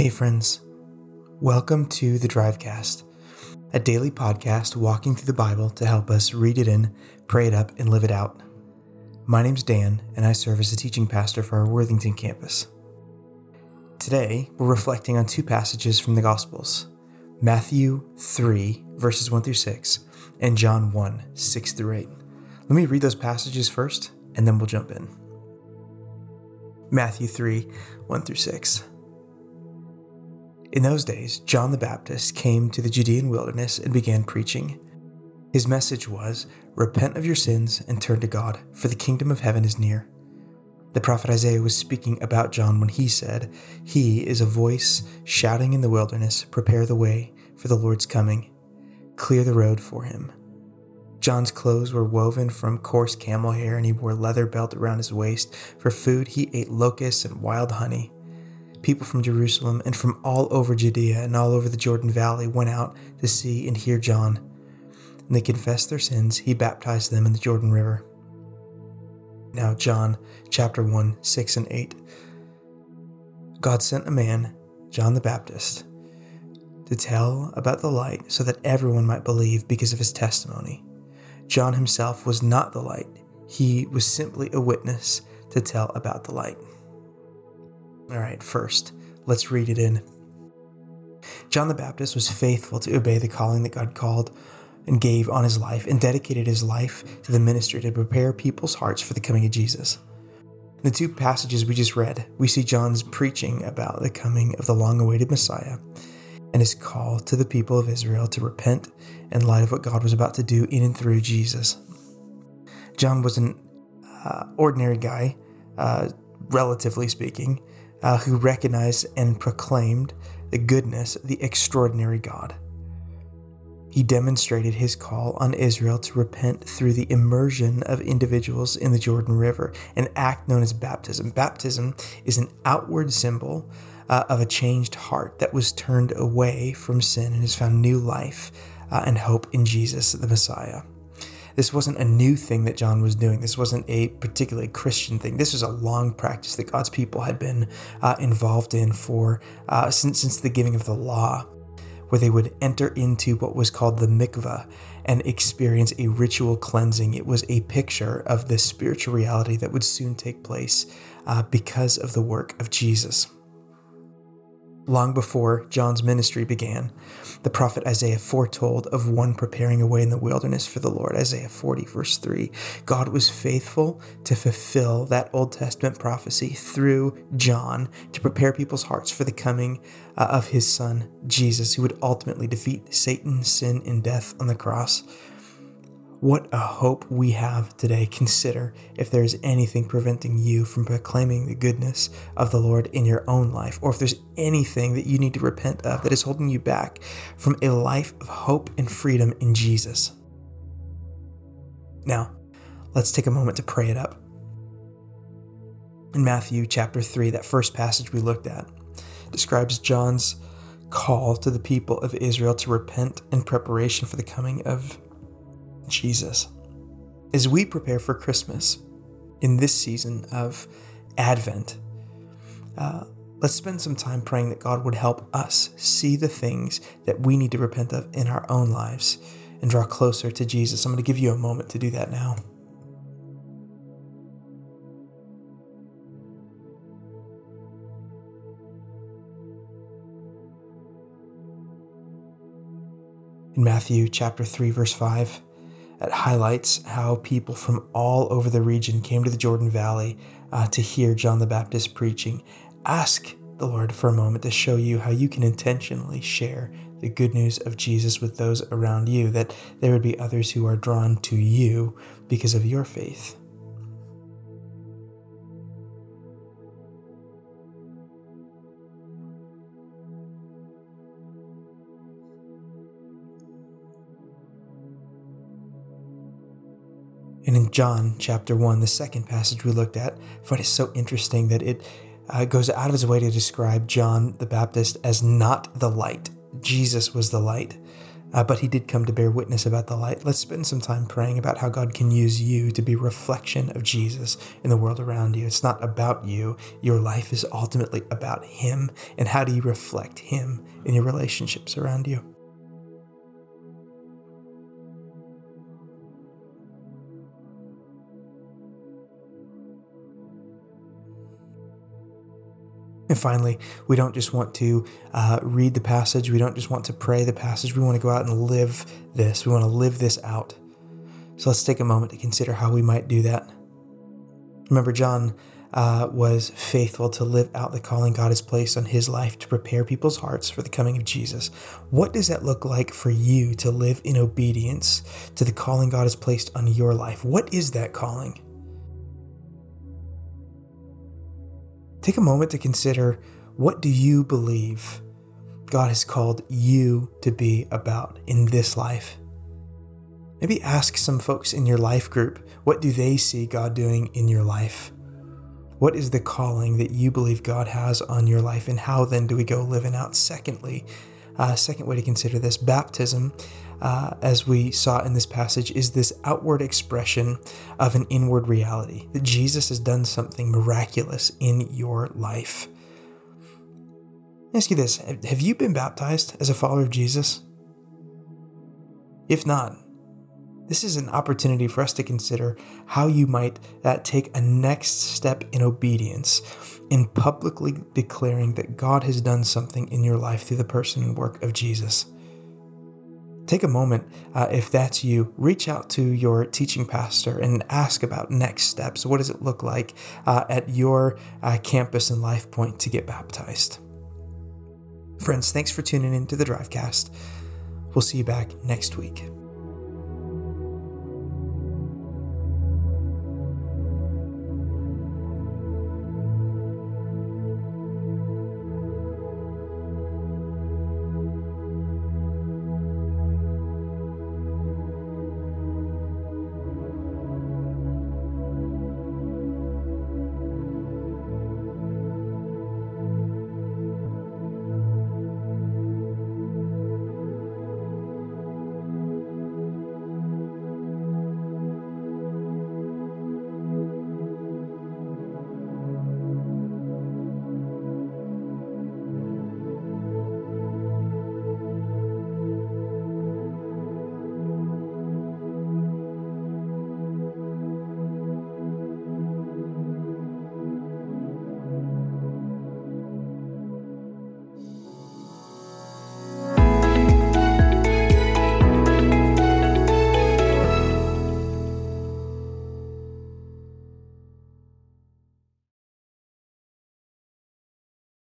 Hey, friends. Welcome to the Drivecast, a daily podcast walking through the Bible to help us read it in, pray it up, and live it out. My name's Dan, and I serve as a teaching pastor for our Worthington campus. Today, we're reflecting on two passages from the Gospels Matthew 3, verses 1 through 6, and John 1, 6 through 8. Let me read those passages first, and then we'll jump in. Matthew 3, 1 through 6. In those days, John the Baptist came to the Judean wilderness and began preaching. His message was Repent of your sins and turn to God, for the kingdom of heaven is near. The prophet Isaiah was speaking about John when he said, He is a voice shouting in the wilderness, Prepare the way for the Lord's coming, clear the road for him. John's clothes were woven from coarse camel hair, and he wore a leather belt around his waist. For food, he ate locusts and wild honey people from Jerusalem and from all over Judea and all over the Jordan Valley went out to see and hear John. And they confessed their sins. He baptized them in the Jordan River. Now, John chapter 1, 6 and 8. God sent a man, John the Baptist, to tell about the light so that everyone might believe because of his testimony. John himself was not the light, he was simply a witness to tell about the light. All right, first, let's read it in. John the Baptist was faithful to obey the calling that God called and gave on his life and dedicated his life to the ministry to prepare people's hearts for the coming of Jesus. In the two passages we just read, we see John's preaching about the coming of the long awaited Messiah and his call to the people of Israel to repent in light of what God was about to do in and through Jesus. John was an uh, ordinary guy, uh, relatively speaking, uh, who recognized and proclaimed the goodness of the extraordinary God. He demonstrated his call on Israel to repent through the immersion of individuals in the Jordan River, an act known as baptism. Baptism is an outward symbol uh, of a changed heart that was turned away from sin and has found new life uh, and hope in Jesus, the Messiah. This wasn't a new thing that John was doing. This wasn't a particularly Christian thing. This was a long practice that God's people had been uh, involved in for uh, since since the giving of the law, where they would enter into what was called the mikvah and experience a ritual cleansing. It was a picture of the spiritual reality that would soon take place uh, because of the work of Jesus long before John's ministry began. The prophet Isaiah foretold of one preparing a way in the wilderness for the Lord. Isaiah 40, verse 3. God was faithful to fulfill that Old Testament prophecy through John to prepare people's hearts for the coming uh, of his son, Jesus, who would ultimately defeat Satan, sin, and death on the cross. What a hope we have today. Consider if there is anything preventing you from proclaiming the goodness of the Lord in your own life, or if there's anything that you need to repent of that is holding you back from a life of hope and freedom in Jesus. Now, let's take a moment to pray it up. In Matthew chapter 3, that first passage we looked at describes John's call to the people of Israel to repent in preparation for the coming of Jesus. As we prepare for Christmas in this season of Advent, uh, let's spend some time praying that God would help us see the things that we need to repent of in our own lives and draw closer to Jesus. I'm going to give you a moment to do that now. In Matthew chapter 3 verse 5, it highlights how people from all over the region came to the Jordan Valley uh, to hear John the Baptist preaching. Ask the Lord for a moment to show you how you can intentionally share the good news of Jesus with those around you, that there would be others who are drawn to you because of your faith. John chapter 1, the second passage we looked at, I find it so interesting that it uh, goes out of its way to describe John the Baptist as not the light. Jesus was the light. uh, but he did come to bear witness about the light. Let's spend some time praying about how God can use you to be reflection of Jesus in the world around you. It's not about you. Your life is ultimately about him and how do you reflect him in your relationships around you. And finally, we don't just want to uh, read the passage, we don't just want to pray the passage, we want to go out and live this. We want to live this out. So let's take a moment to consider how we might do that. Remember, John uh, was faithful to live out the calling God has placed on his life to prepare people's hearts for the coming of Jesus. What does that look like for you to live in obedience to the calling God has placed on your life? What is that calling? Take a moment to consider what do you believe God has called you to be about in this life? Maybe ask some folks in your life group, what do they see God doing in your life? What is the calling that you believe God has on your life, and how then do we go living out? Secondly, uh, second way to consider this baptism, uh, as we saw in this passage, is this outward expression of an inward reality that Jesus has done something miraculous in your life. ask you this Have you been baptized as a follower of Jesus? If not, this is an opportunity for us to consider how you might uh, take a next step in obedience in publicly declaring that God has done something in your life through the person and work of Jesus. Take a moment, uh, if that's you, reach out to your teaching pastor and ask about next steps. What does it look like uh, at your uh, campus and Life Point to get baptized? Friends, thanks for tuning in to the Drivecast. We'll see you back next week.